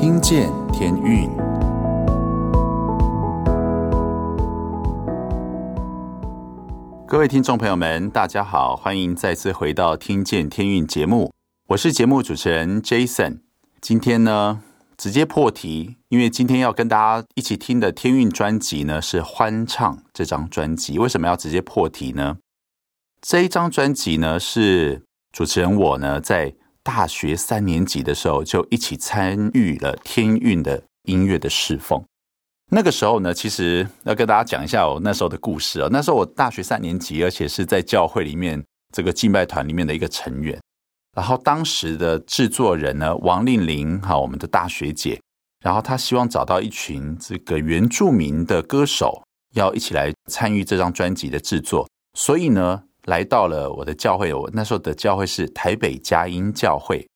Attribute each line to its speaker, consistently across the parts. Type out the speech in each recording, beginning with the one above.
Speaker 1: 听见天运，各位听众朋友们，大家好，欢迎再次回到《听见天运》节目，我是节目主持人 Jason。今天呢，直接破题，因为今天要跟大家一起听的天运专辑呢是《欢唱》这张专辑。为什么要直接破题呢？这一张专辑呢是主持人我呢在。大学三年级的时候，就一起参与了天韵的音乐的侍奉。那个时候呢，其实要跟大家讲一下我那时候的故事啊。那时候我大学三年级，而且是在教会里面这个敬拜团里面的一个成员。然后当时的制作人呢，王令玲，哈，我们的大学姐，然后她希望找到一群这个原住民的歌手，要一起来参与这张专辑的制作。所以呢。来到了我的教会，我那时候的教会是台北佳音教会，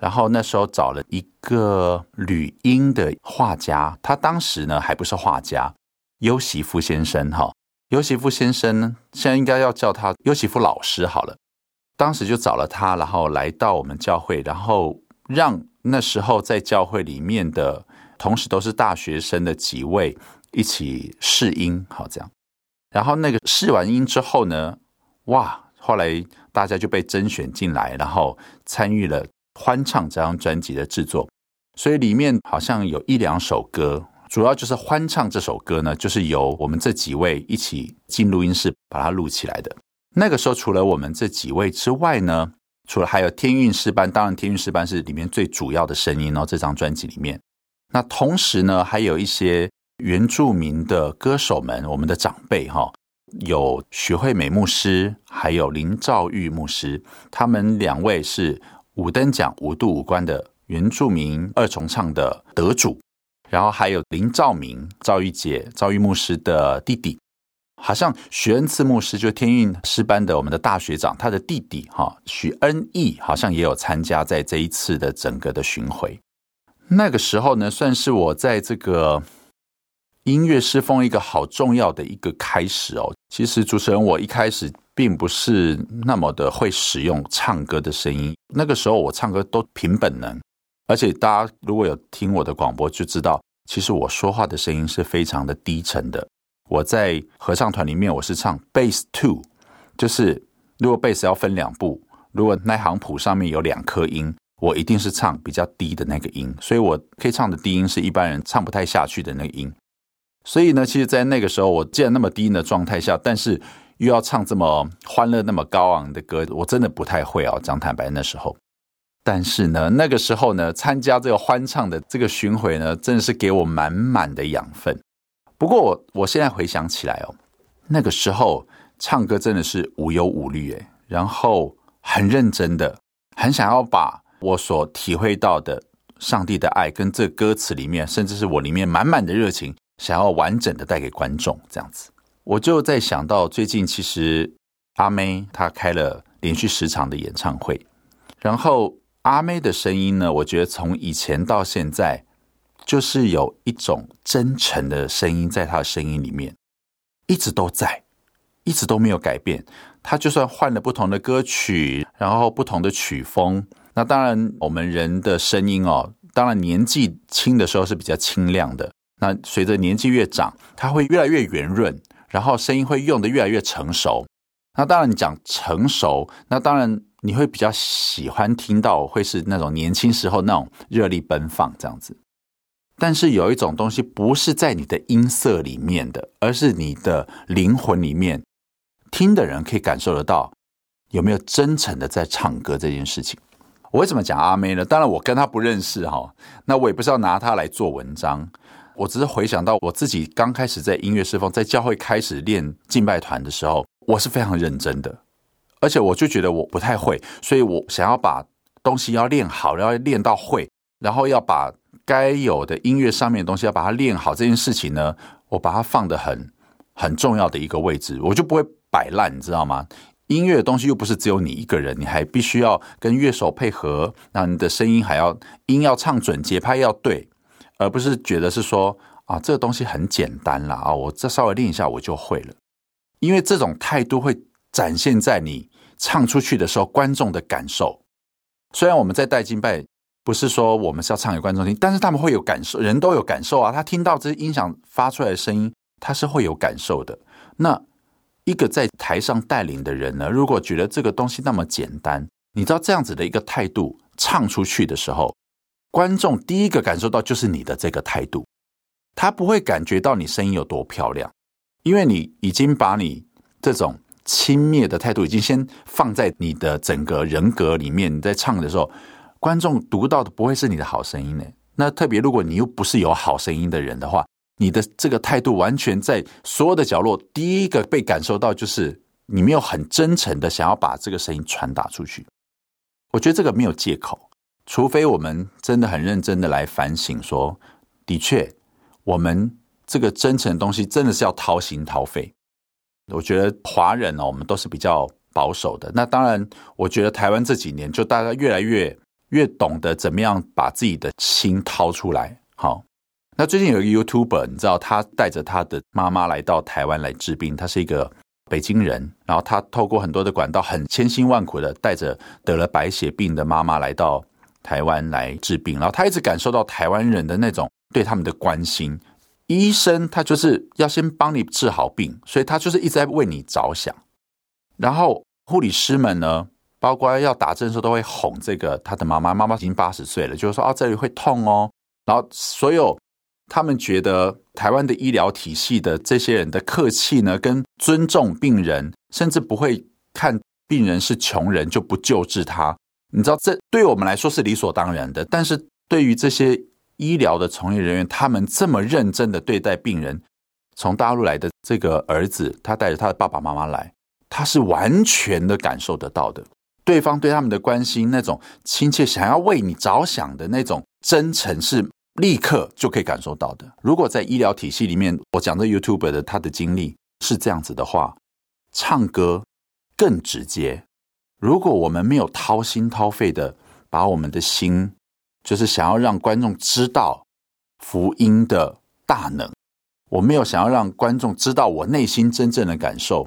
Speaker 1: 然后那时候找了一个旅英的画家，他当时呢还不是画家，优席夫先生哈，优席夫先生呢，现在应该要叫他优席夫老师好了。当时就找了他，然后来到我们教会，然后让那时候在教会里面的，同时都是大学生的几位一起试音，好这样。然后那个试完音之后呢，哇！后来大家就被甄选进来，然后参与了《欢唱》这张专辑的制作。所以里面好像有一两首歌，主要就是《欢唱》这首歌呢，就是由我们这几位一起进录音室把它录起来的。那个时候，除了我们这几位之外呢，除了还有天韵诗班，当然天韵诗班是里面最主要的声音哦。这张专辑里面，那同时呢，还有一些原住民的歌手们，我们的长辈哈。有许惠美牧师，还有林兆玉牧师，他们两位是五灯奖五度五关的原住民二重唱的得主，然后还有林兆明、兆玉姐、兆玉牧师的弟弟，好像许恩赐牧师就天韵诗班的我们的大学长，他的弟弟哈许恩义好像也有参加在这一次的整个的巡回。那个时候呢，算是我在这个。音乐侍奉一个好重要的一个开始哦。其实主持人我一开始并不是那么的会使用唱歌的声音，那个时候我唱歌都凭本能，而且大家如果有听我的广播就知道，其实我说话的声音是非常的低沉的。我在合唱团里面我是唱 bass two，就是如果 bass 要分两部，如果那行谱上面有两颗音，我一定是唱比较低的那个音，所以我可以唱的低音是一般人唱不太下去的那个音。所以呢，其实，在那个时候，我既然那么低音的状态下，但是又要唱这么欢乐、那么高昂的歌，我真的不太会哦。讲坦白，那时候，但是呢，那个时候呢，参加这个欢唱的这个巡回呢，真的是给我满满的养分。不过我我现在回想起来哦，那个时候唱歌真的是无忧无虑诶，然后很认真的，很想要把我所体会到的上帝的爱，跟这歌词里面，甚至是我里面满满的热情。想要完整的带给观众，这样子，我就在想到最近其实阿妹她开了连续十场的演唱会，然后阿妹的声音呢，我觉得从以前到现在，就是有一种真诚的声音在她的声音里面，一直都在，一直都没有改变。她就算换了不同的歌曲，然后不同的曲风，那当然我们人的声音哦，当然年纪轻的时候是比较清亮的。那随着年纪越长，它会越来越圆润，然后声音会用得越来越成熟。那当然，你讲成熟，那当然你会比较喜欢听到会是那种年轻时候那种热力奔放这样子。但是有一种东西不是在你的音色里面的，而是你的灵魂里面，听的人可以感受得到有没有真诚的在唱歌这件事情。我为什么讲阿妹呢？当然我跟她不认识哈，那我也不是要拿她来做文章。我只是回想到我自己刚开始在音乐侍奉，在教会开始练敬拜团的时候，我是非常认真的，而且我就觉得我不太会，所以我想要把东西要练好，然后要练到会，然后要把该有的音乐上面的东西要把它练好。这件事情呢，我把它放得很很重要的一个位置，我就不会摆烂，你知道吗？音乐的东西又不是只有你一个人，你还必须要跟乐手配合，那你的声音还要音要唱准，节拍要对。而不是觉得是说啊，这个东西很简单啦啊，我这稍微练一下我就会了，因为这种态度会展现在你唱出去的时候观众的感受。虽然我们在带金拜不是说我们是要唱给观众听，但是他们会有感受，人都有感受啊。他听到这些音响发出来的声音，他是会有感受的。那一个在台上带领的人呢，如果觉得这个东西那么简单，你知道这样子的一个态度唱出去的时候，观众第一个感受到就是你的这个态度，他不会感觉到你声音有多漂亮，因为你已经把你这种轻蔑的态度已经先放在你的整个人格里面，你在唱的时候。观众读到的不会是你的好声音呢。那特别如果你又不是有好声音的人的话，你的这个态度完全在所有的角落，第一个被感受到就是你没有很真诚的想要把这个声音传达出去。我觉得这个没有借口，除非我们真的很认真的来反省说，的确，我们这个真诚的东西真的是要掏心掏肺。我觉得华人呢，我们都是比较保守的。那当然，我觉得台湾这几年就大家越来越。越懂得怎么样把自己的心掏出来。好，那最近有一个 YouTuber，你知道他带着他的妈妈来到台湾来治病，他是一个北京人，然后他透过很多的管道，很千辛万苦的带着得了白血病的妈妈来到台湾来治病，然后他一直感受到台湾人的那种对他们的关心。医生他就是要先帮你治好病，所以他就是一直在为你着想。然后护理师们呢，包括要打针的时候，都会哄这个他的妈妈。妈妈已经八十岁了，就是说啊，这里会痛哦。然后所有他们觉得台湾的医疗体系的这些人的客气呢，跟尊重病人，甚至不会看病人是穷人就不救治他。你知道，这对我们来说是理所当然的，但是对于这些医疗的从业人员，他们这么认真的对待病人。从大陆来的这个儿子，他带着他的爸爸妈妈来，他是完全的感受得到的。对方对他们的关心，那种亲切，想要为你着想的那种真诚，是立刻就可以感受到的。如果在医疗体系里面，我讲的 YouTube 的他的经历是这样子的话，唱歌更直接。如果我们没有掏心掏肺的把我们的心，就是想要让观众知道福音的大能，我没有想要让观众知道我内心真正的感受。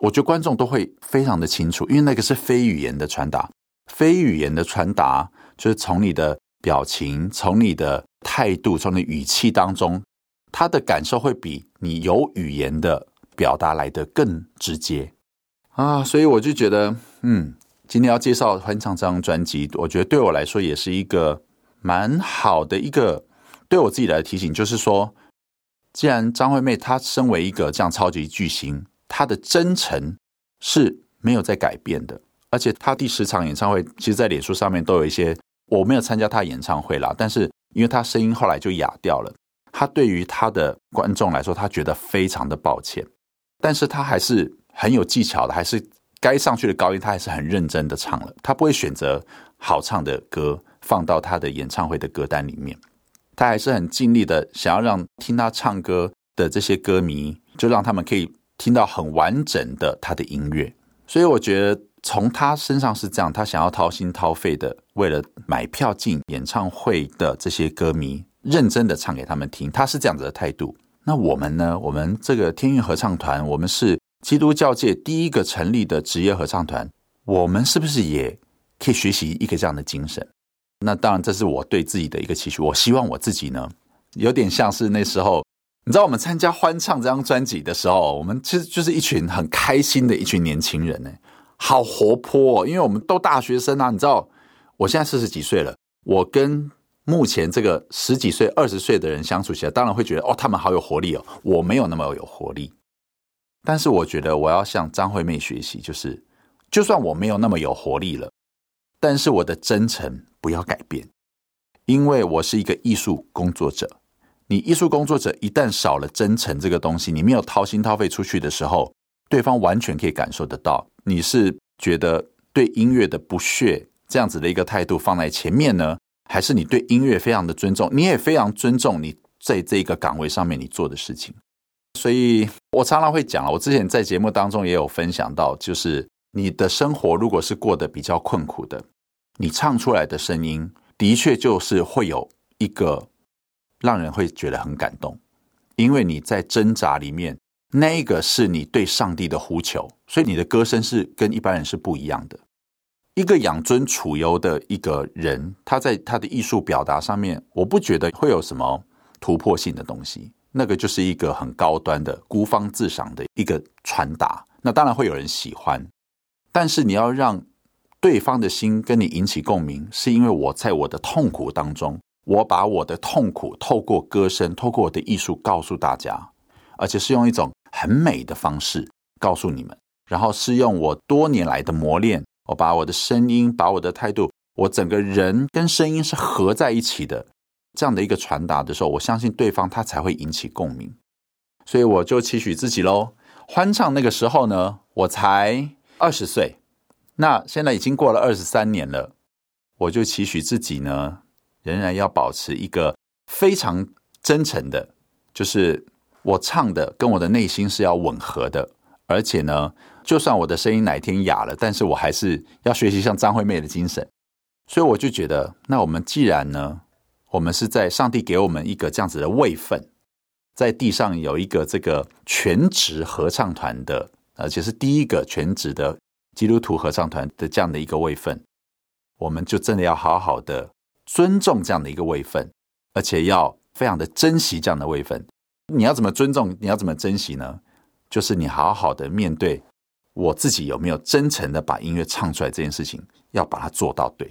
Speaker 1: 我觉得观众都会非常的清楚，因为那个是非语言的传达，非语言的传达就是从你的表情、从你的态度、从你语气当中，他的感受会比你有语言的表达来得更直接啊！所以我就觉得，嗯，今天要介绍欢唱这张专辑，我觉得对我来说也是一个蛮好的一个对我自己来的提醒，就是说，既然张惠妹她身为一个这样超级巨星。她的真诚是没有在改变的，而且她第十场演唱会，其实，在脸书上面都有一些，我没有参加她演唱会啦，但是因为她声音后来就哑掉了，他对于他的观众来说，他觉得非常的抱歉，但是他还是很有技巧的，还是该上去的高音，他还是很认真的唱了，他不会选择好唱的歌放到他的演唱会的歌单里面，他还是很尽力的想要让听他唱歌的这些歌迷，就让他们可以。听到很完整的他的音乐，所以我觉得从他身上是这样，他想要掏心掏肺的，为了买票进演唱会的这些歌迷，认真的唱给他们听，他是这样子的态度。那我们呢？我们这个天韵合唱团，我们是基督教界第一个成立的职业合唱团，我们是不是也可以学习一个这样的精神？那当然，这是我对自己的一个期许。我希望我自己呢，有点像是那时候。你知道我们参加欢唱这张专辑的时候，我们其实就是一群很开心的一群年轻人呢，好活泼哦，因为我们都大学生啊。你知道，我现在四十几岁了，我跟目前这个十几岁、二十岁的人相处起来，当然会觉得哦，他们好有活力哦。我没有那么有活力，但是我觉得我要向张惠妹学习，就是就算我没有那么有活力了，但是我的真诚不要改变，因为我是一个艺术工作者。你艺术工作者一旦少了真诚这个东西，你没有掏心掏肺出去的时候，对方完全可以感受得到。你是觉得对音乐的不屑这样子的一个态度放在前面呢，还是你对音乐非常的尊重，你也非常尊重你在这个岗位上面你做的事情？所以我常常会讲，我之前在节目当中也有分享到，就是你的生活如果是过得比较困苦的，你唱出来的声音的确就是会有一个。让人会觉得很感动，因为你在挣扎里面，那个是你对上帝的呼求，所以你的歌声是跟一般人是不一样的。一个养尊处优的一个人，他在他的艺术表达上面，我不觉得会有什么突破性的东西。那个就是一个很高端的孤芳自赏的一个传达。那当然会有人喜欢，但是你要让对方的心跟你引起共鸣，是因为我在我的痛苦当中，我把我的痛苦透过歌声，透过我的艺术告诉大家，而且是用一种很美的方式告诉你们，然后是用我多年来的磨练。我把我的声音，把我的态度，我整个人跟声音是合在一起的，这样的一个传达的时候，我相信对方他才会引起共鸣。所以我就期许自己喽，欢唱那个时候呢，我才二十岁，那现在已经过了二十三年了，我就期许自己呢，仍然要保持一个非常真诚的，就是我唱的跟我的内心是要吻合的，而且呢。就算我的声音哪一天哑了，但是我还是要学习像张惠妹的精神。所以我就觉得，那我们既然呢，我们是在上帝给我们一个这样子的位分，在地上有一个这个全职合唱团的，而且是第一个全职的基督徒合唱团的这样的一个位分，我们就真的要好好的尊重这样的一个位分，而且要非常的珍惜这样的位分。你要怎么尊重？你要怎么珍惜呢？就是你好好的面对。我自己有没有真诚的把音乐唱出来这件事情，要把它做到对。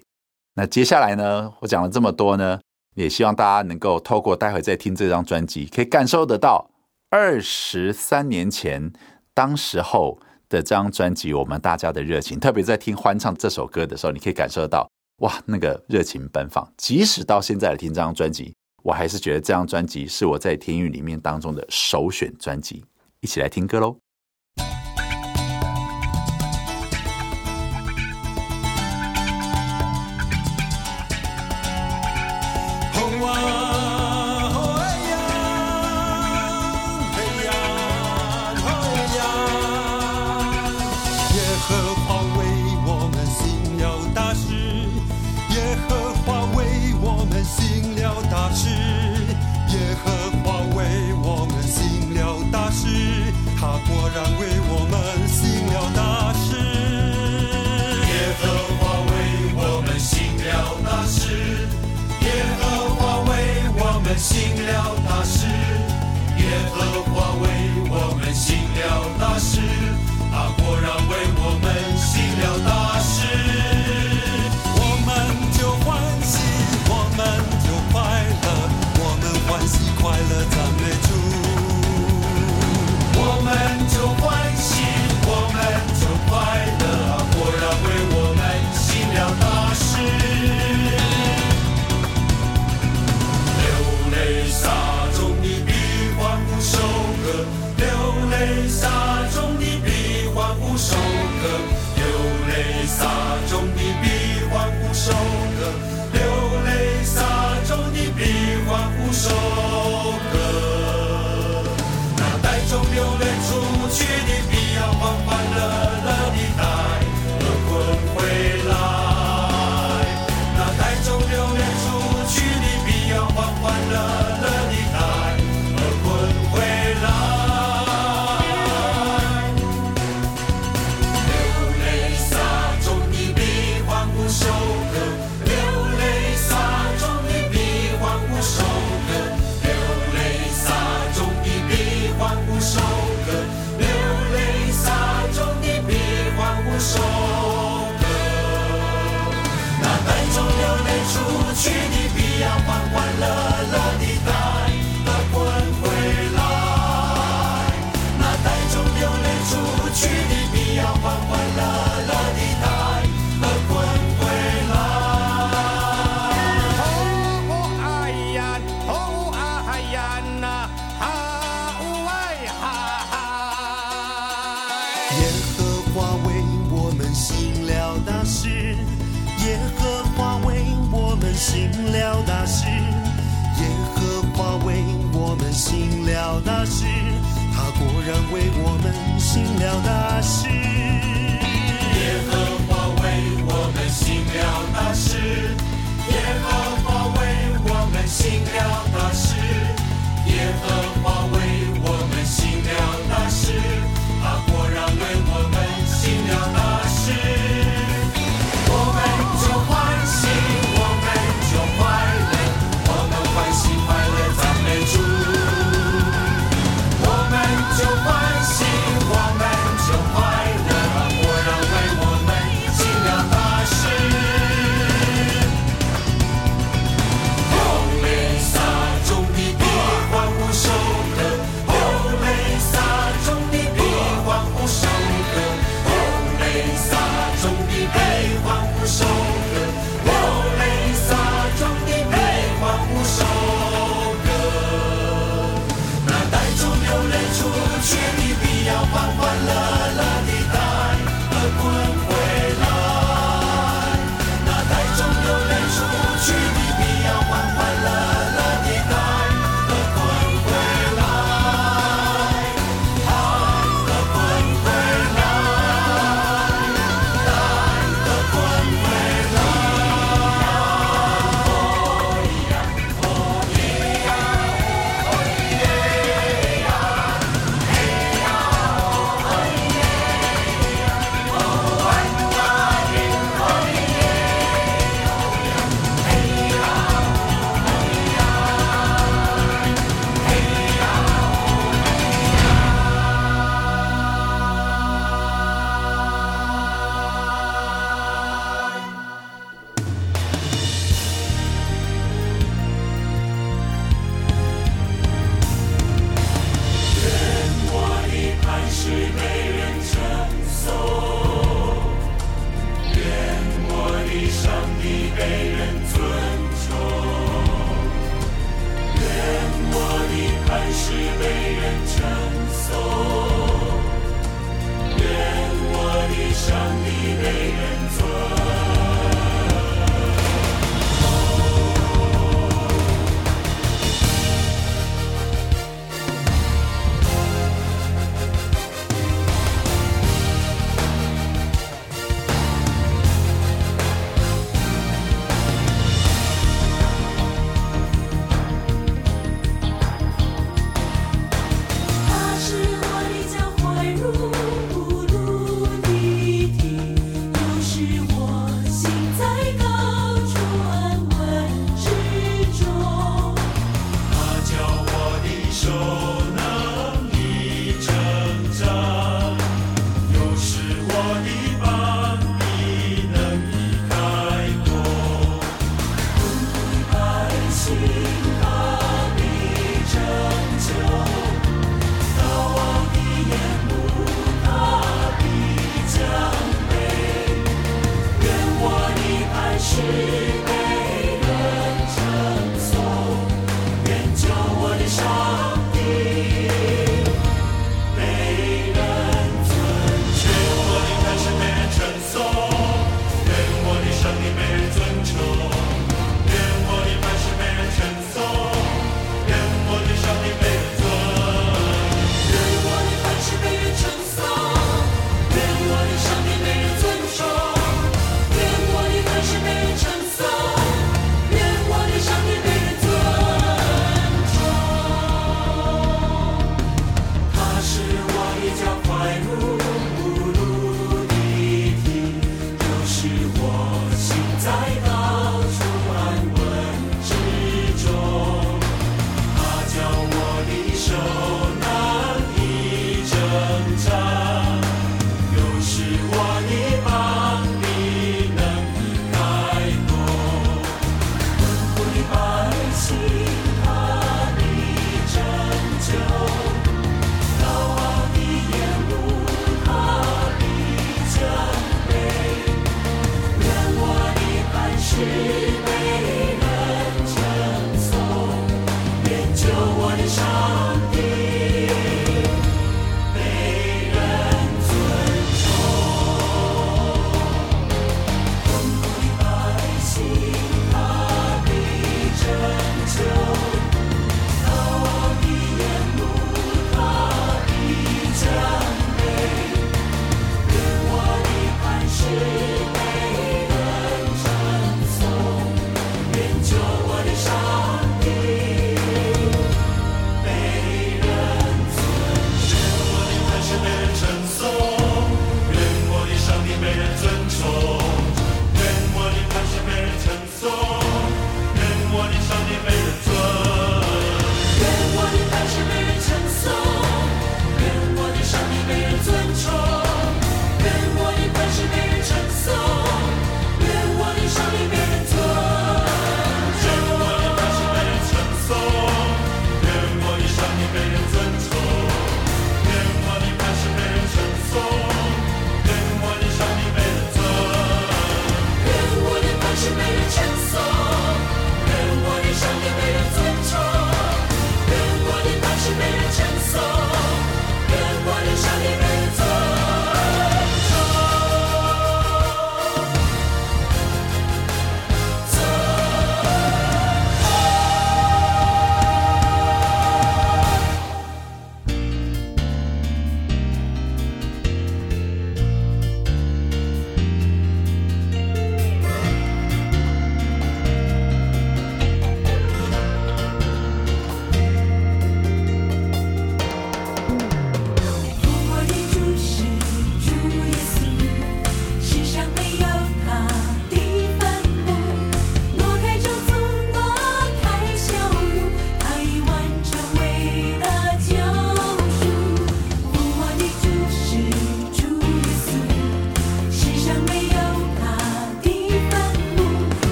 Speaker 1: 那接下来呢，我讲了这么多呢，也希望大家能够透过待会再听这张专辑，可以感受得到二十三年前当时候的这张专辑，我们大家的热情，特别在听欢唱这首歌的时候，你可以感受到，哇，那个热情奔放。即使到现在来听这张专辑，我还是觉得这张专辑是我在天韵里面当中的首选专辑。一起来听歌
Speaker 2: 喽。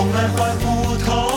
Speaker 2: 从来坏骨头。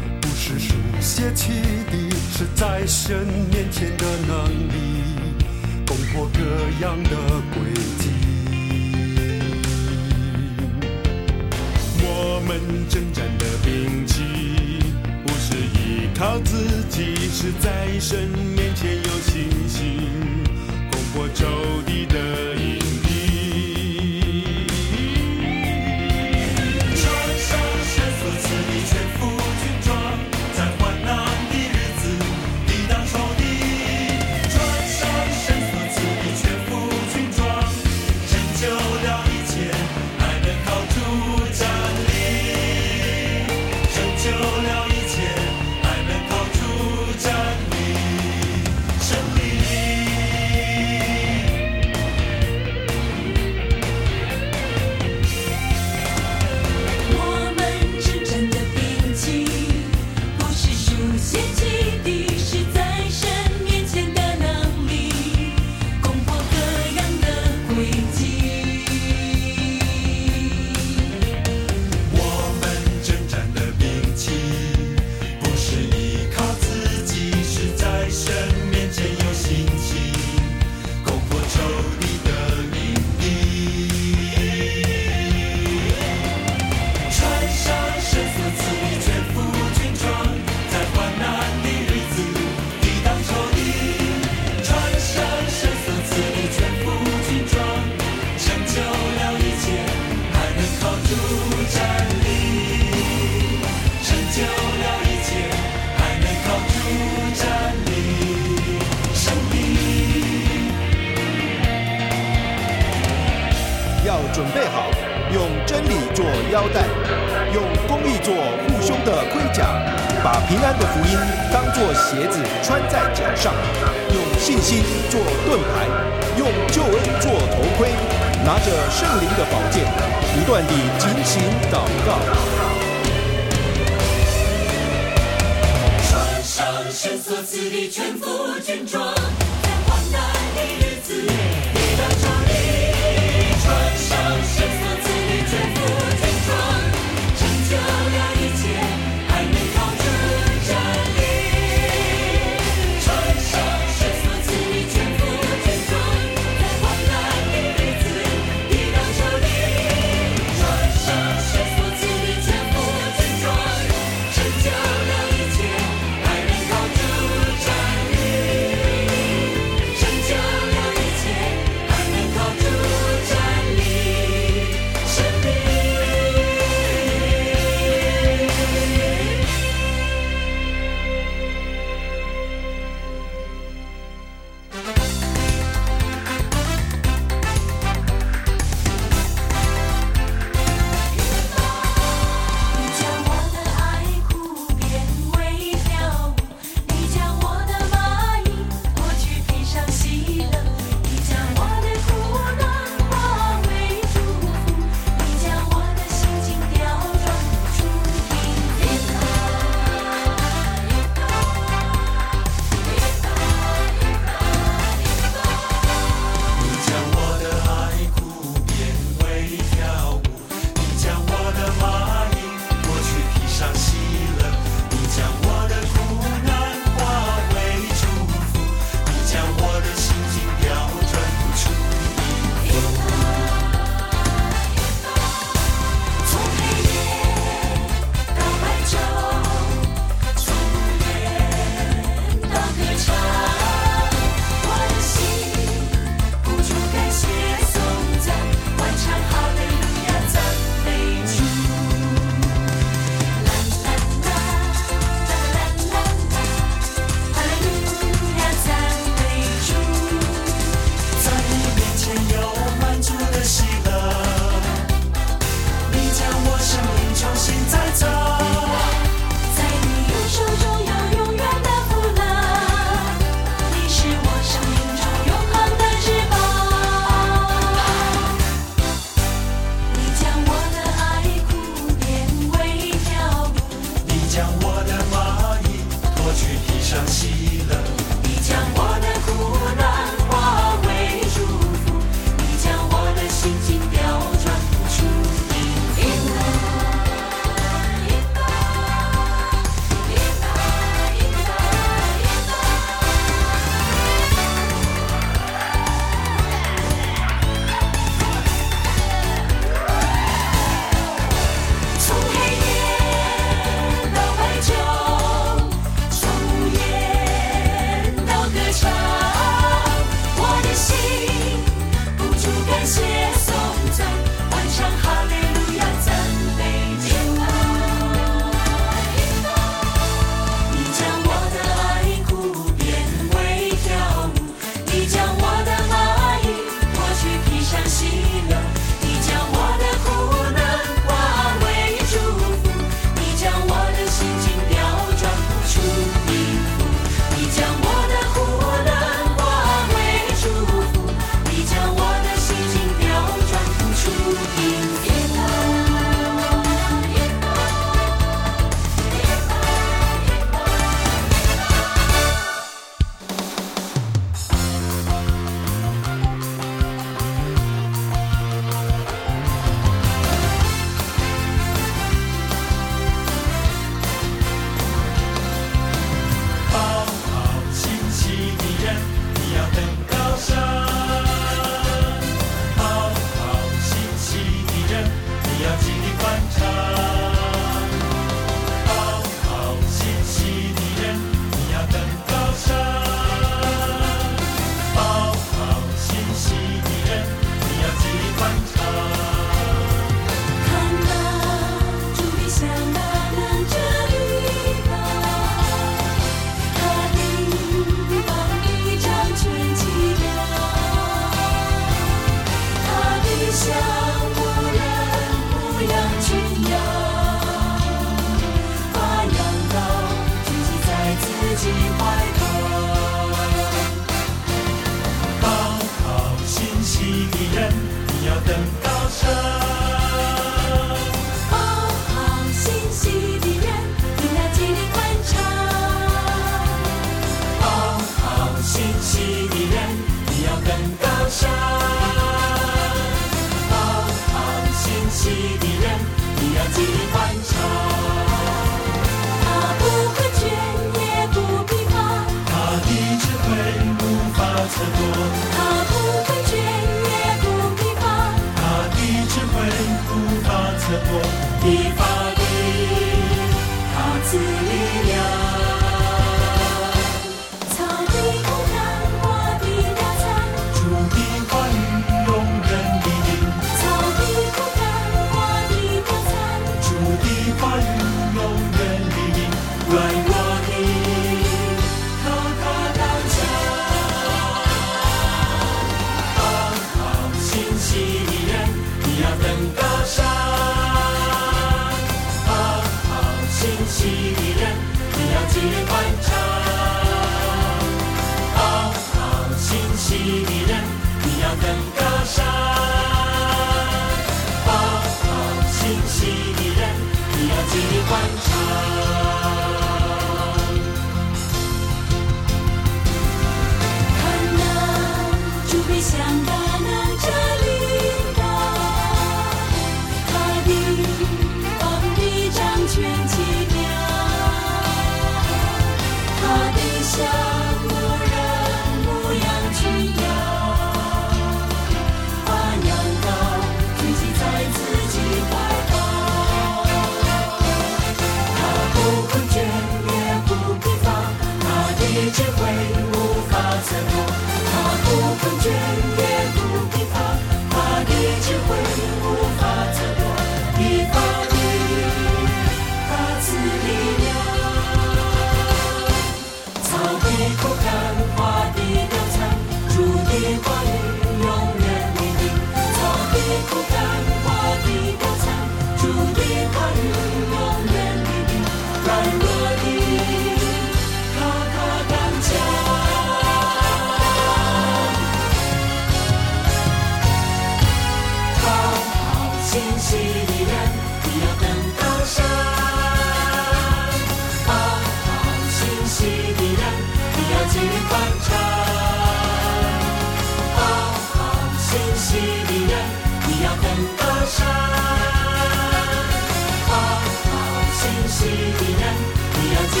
Speaker 2: 关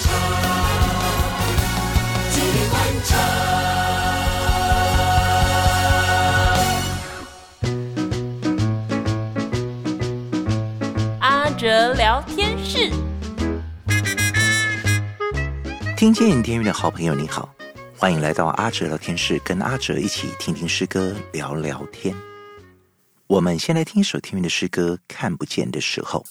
Speaker 2: 照关照
Speaker 3: 阿哲聊天室。
Speaker 4: 听见天云的好朋友你好欢迎来到阿哲聊天室跟阿哲一起听听诗歌聊聊天。我们先来听一首天云的诗歌看不见的时候。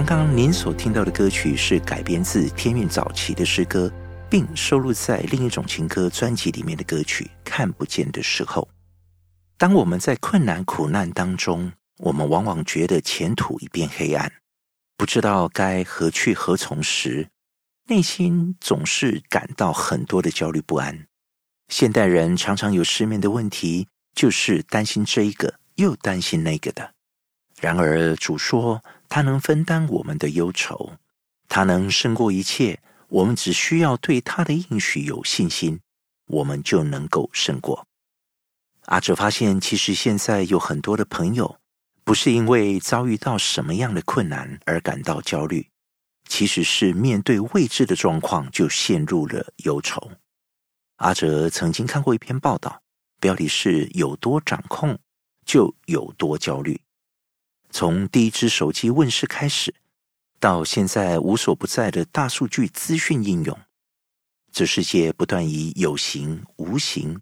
Speaker 4: 刚刚您所听到的歌曲是改编自天韵早期的诗歌，并收录在另一种情歌专辑里面的歌曲《看不见的时候》。当我们在困难苦难当中，我们往往觉得前途一片黑暗，不知道该何去何从时，内心总是感到很多的焦虑不安。现代人常常有失眠的问题，就是担心这一个又担心那个的。然而主说，他能分担我们的忧愁，他能胜过一切。我们只需要对他的应许有信心，我们就能够胜过。阿哲发现，其实现在有很多的朋友，不是因为遭遇到什么样的困难而感到焦虑，其实是面对未知的状况就陷入了忧愁。阿哲曾经看过一篇报道，标题是“有多掌控，就有多焦虑”。从第一只手机问世开始，到现在无所不在的大数据资讯应用，这世界不断以有形、无形、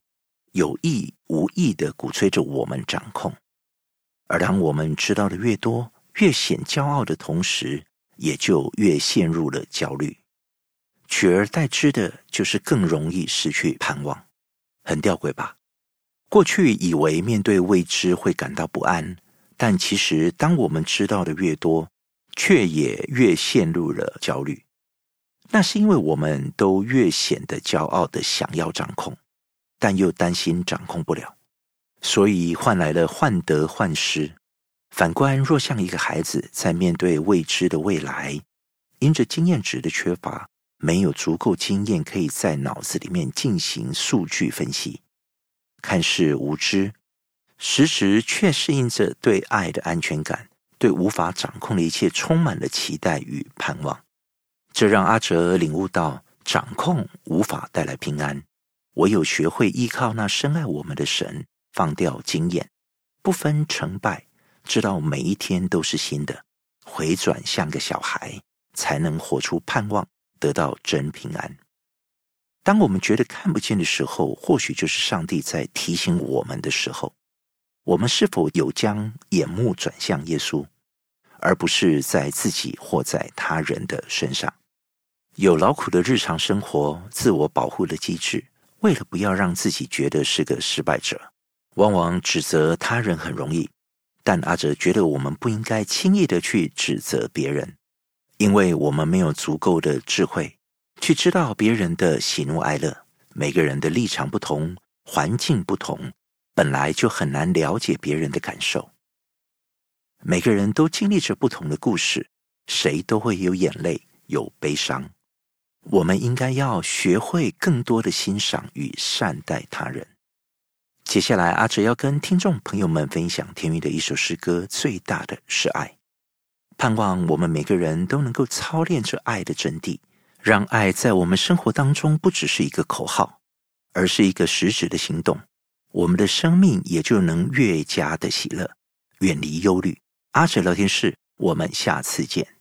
Speaker 4: 有意、无意的鼓吹着我们掌控。而当我们知道的越多，越显骄傲的同时，也就越陷入了焦虑。取而代之的就是更容易失去盼望，很吊诡吧？过去以为面对未知会感到不安。但其实，当我们知道的越多，却也越陷入了焦虑。那是因为我们都越显得骄傲的想要掌控，但又担心掌控不了，所以换来了患得患失。反观，若像一个孩子在面对未知的未来，因着经验值的缺乏，没有足够经验可以在脑子里面进行数据分析，看似无知，实质却适应着对爱的安全感，对无法掌控的一切充满了期待与盼望。这让阿哲领悟到，掌控无法带来平安，唯有学会依靠那深爱我们的神，放掉经验，不分成败，知道每一天都是新的，回转像个小孩，才能活出盼望，得到真平安。当我们觉得看不见的时候，或许就是上帝在提醒我们的时候。我们是否有将眼目转向耶稣，而不是在自己或在他人的身上？有劳苦的日常生活，自我保护的机制，为了不要让自己觉得是个失败者，往往指责他人很容易。但阿哲觉得我们不应该轻易的去指责别人，因为我们没有足够的智慧去知道别人的喜怒哀乐。每个人的立场不同，环境不同，本来就很难了解别人的感受。每个人都经历着不同的故事，谁都会有眼泪，有悲伤。我们应该要学会更多的欣赏与善待他人。接下来，阿哲要跟听众朋友们分享天韵的一首诗歌，《最大的是爱》。盼望我们每个人都能够操练着爱的真谛，让爱在我们生活当中不只是一个口号，而是一个实质的行动。我们的生命也就能越加的喜乐，远离忧虑。阿水聊天室，我们下次见。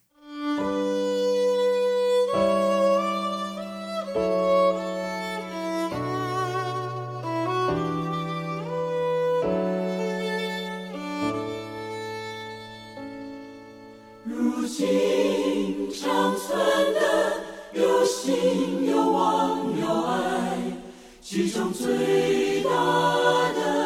Speaker 2: 其中最大的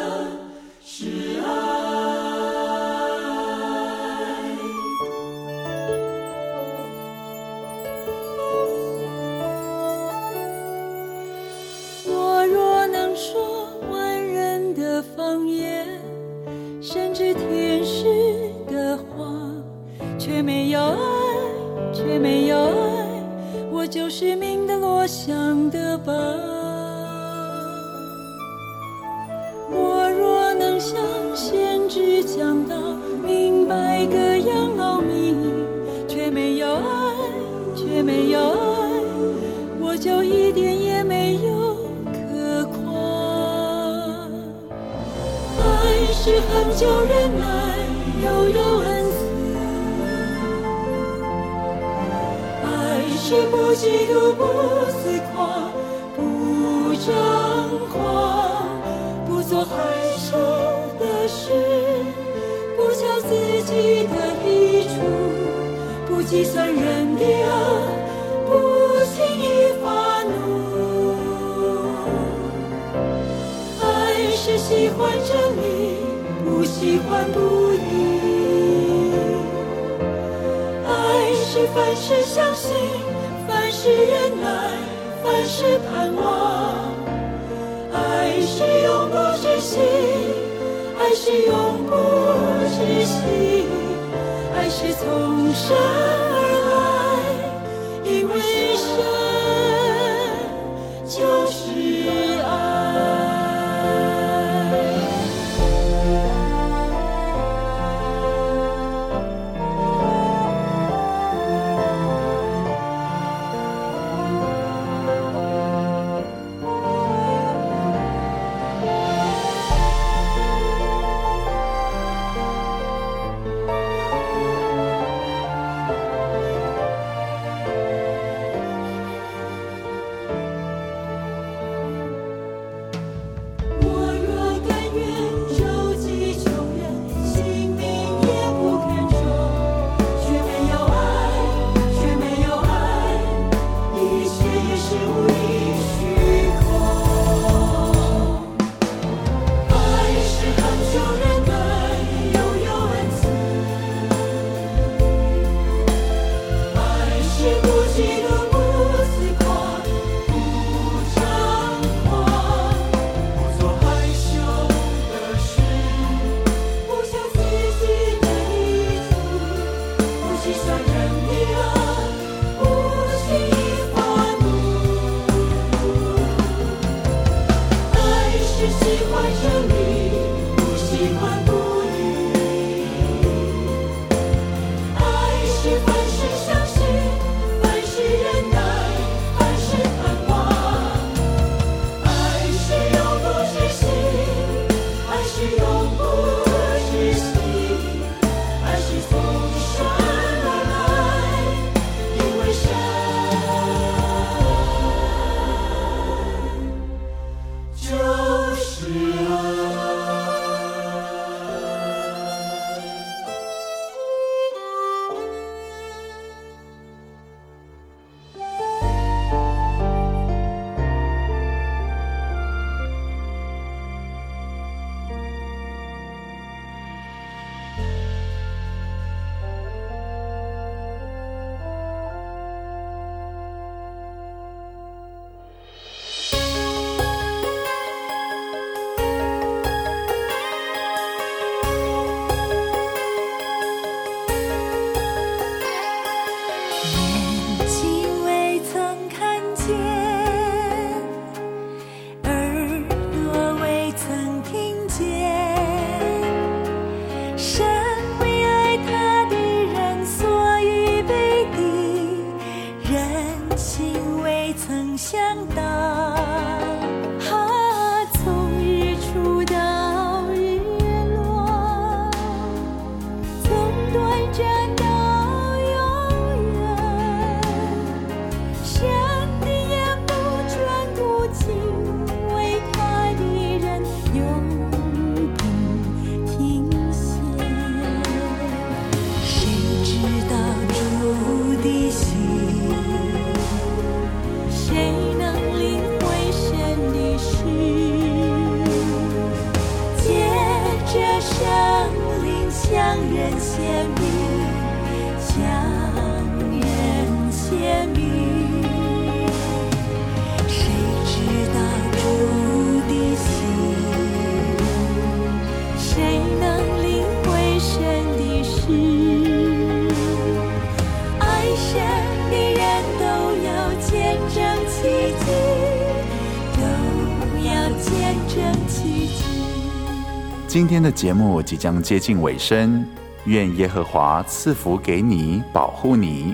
Speaker 1: 今天的节目即将接近尾声。愿耶和华赐福给你，保护你；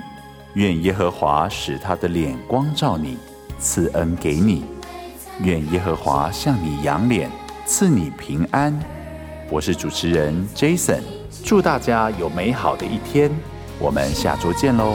Speaker 1: 愿耶和华使他的脸光照你，赐恩给你；愿耶和华向你扬脸，赐你平安。我是主持人 Jason，祝大家有美好的一天。我们下周
Speaker 2: 见喽！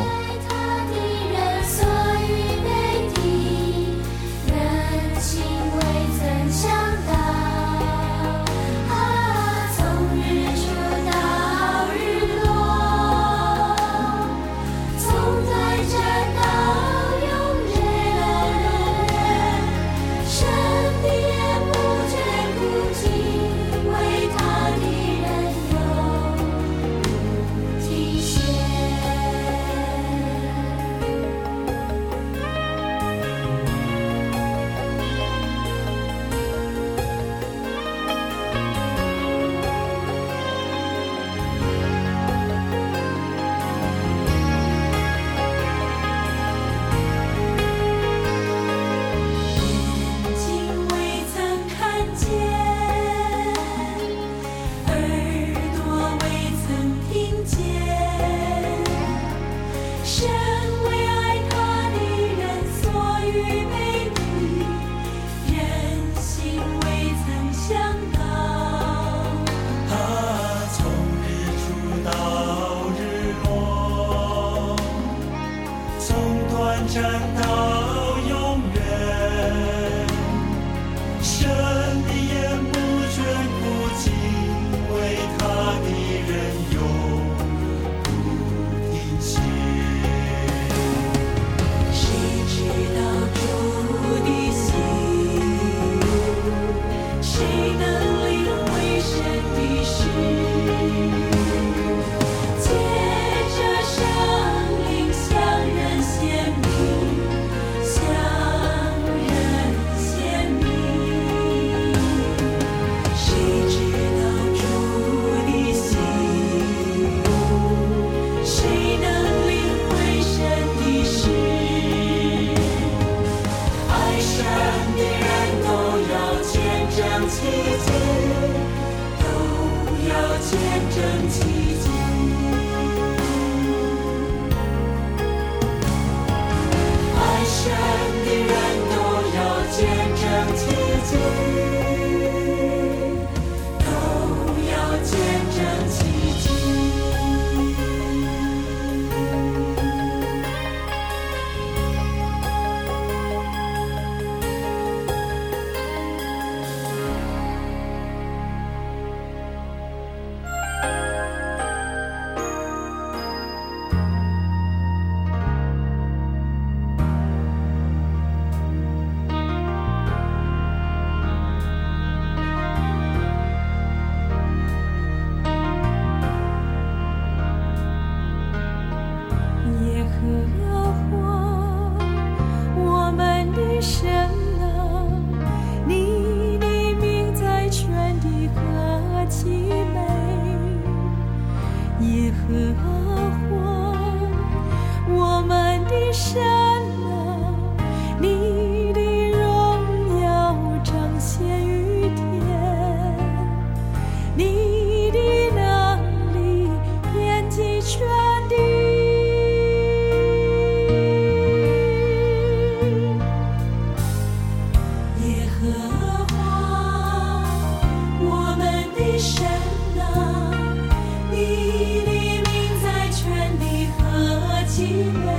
Speaker 2: see me.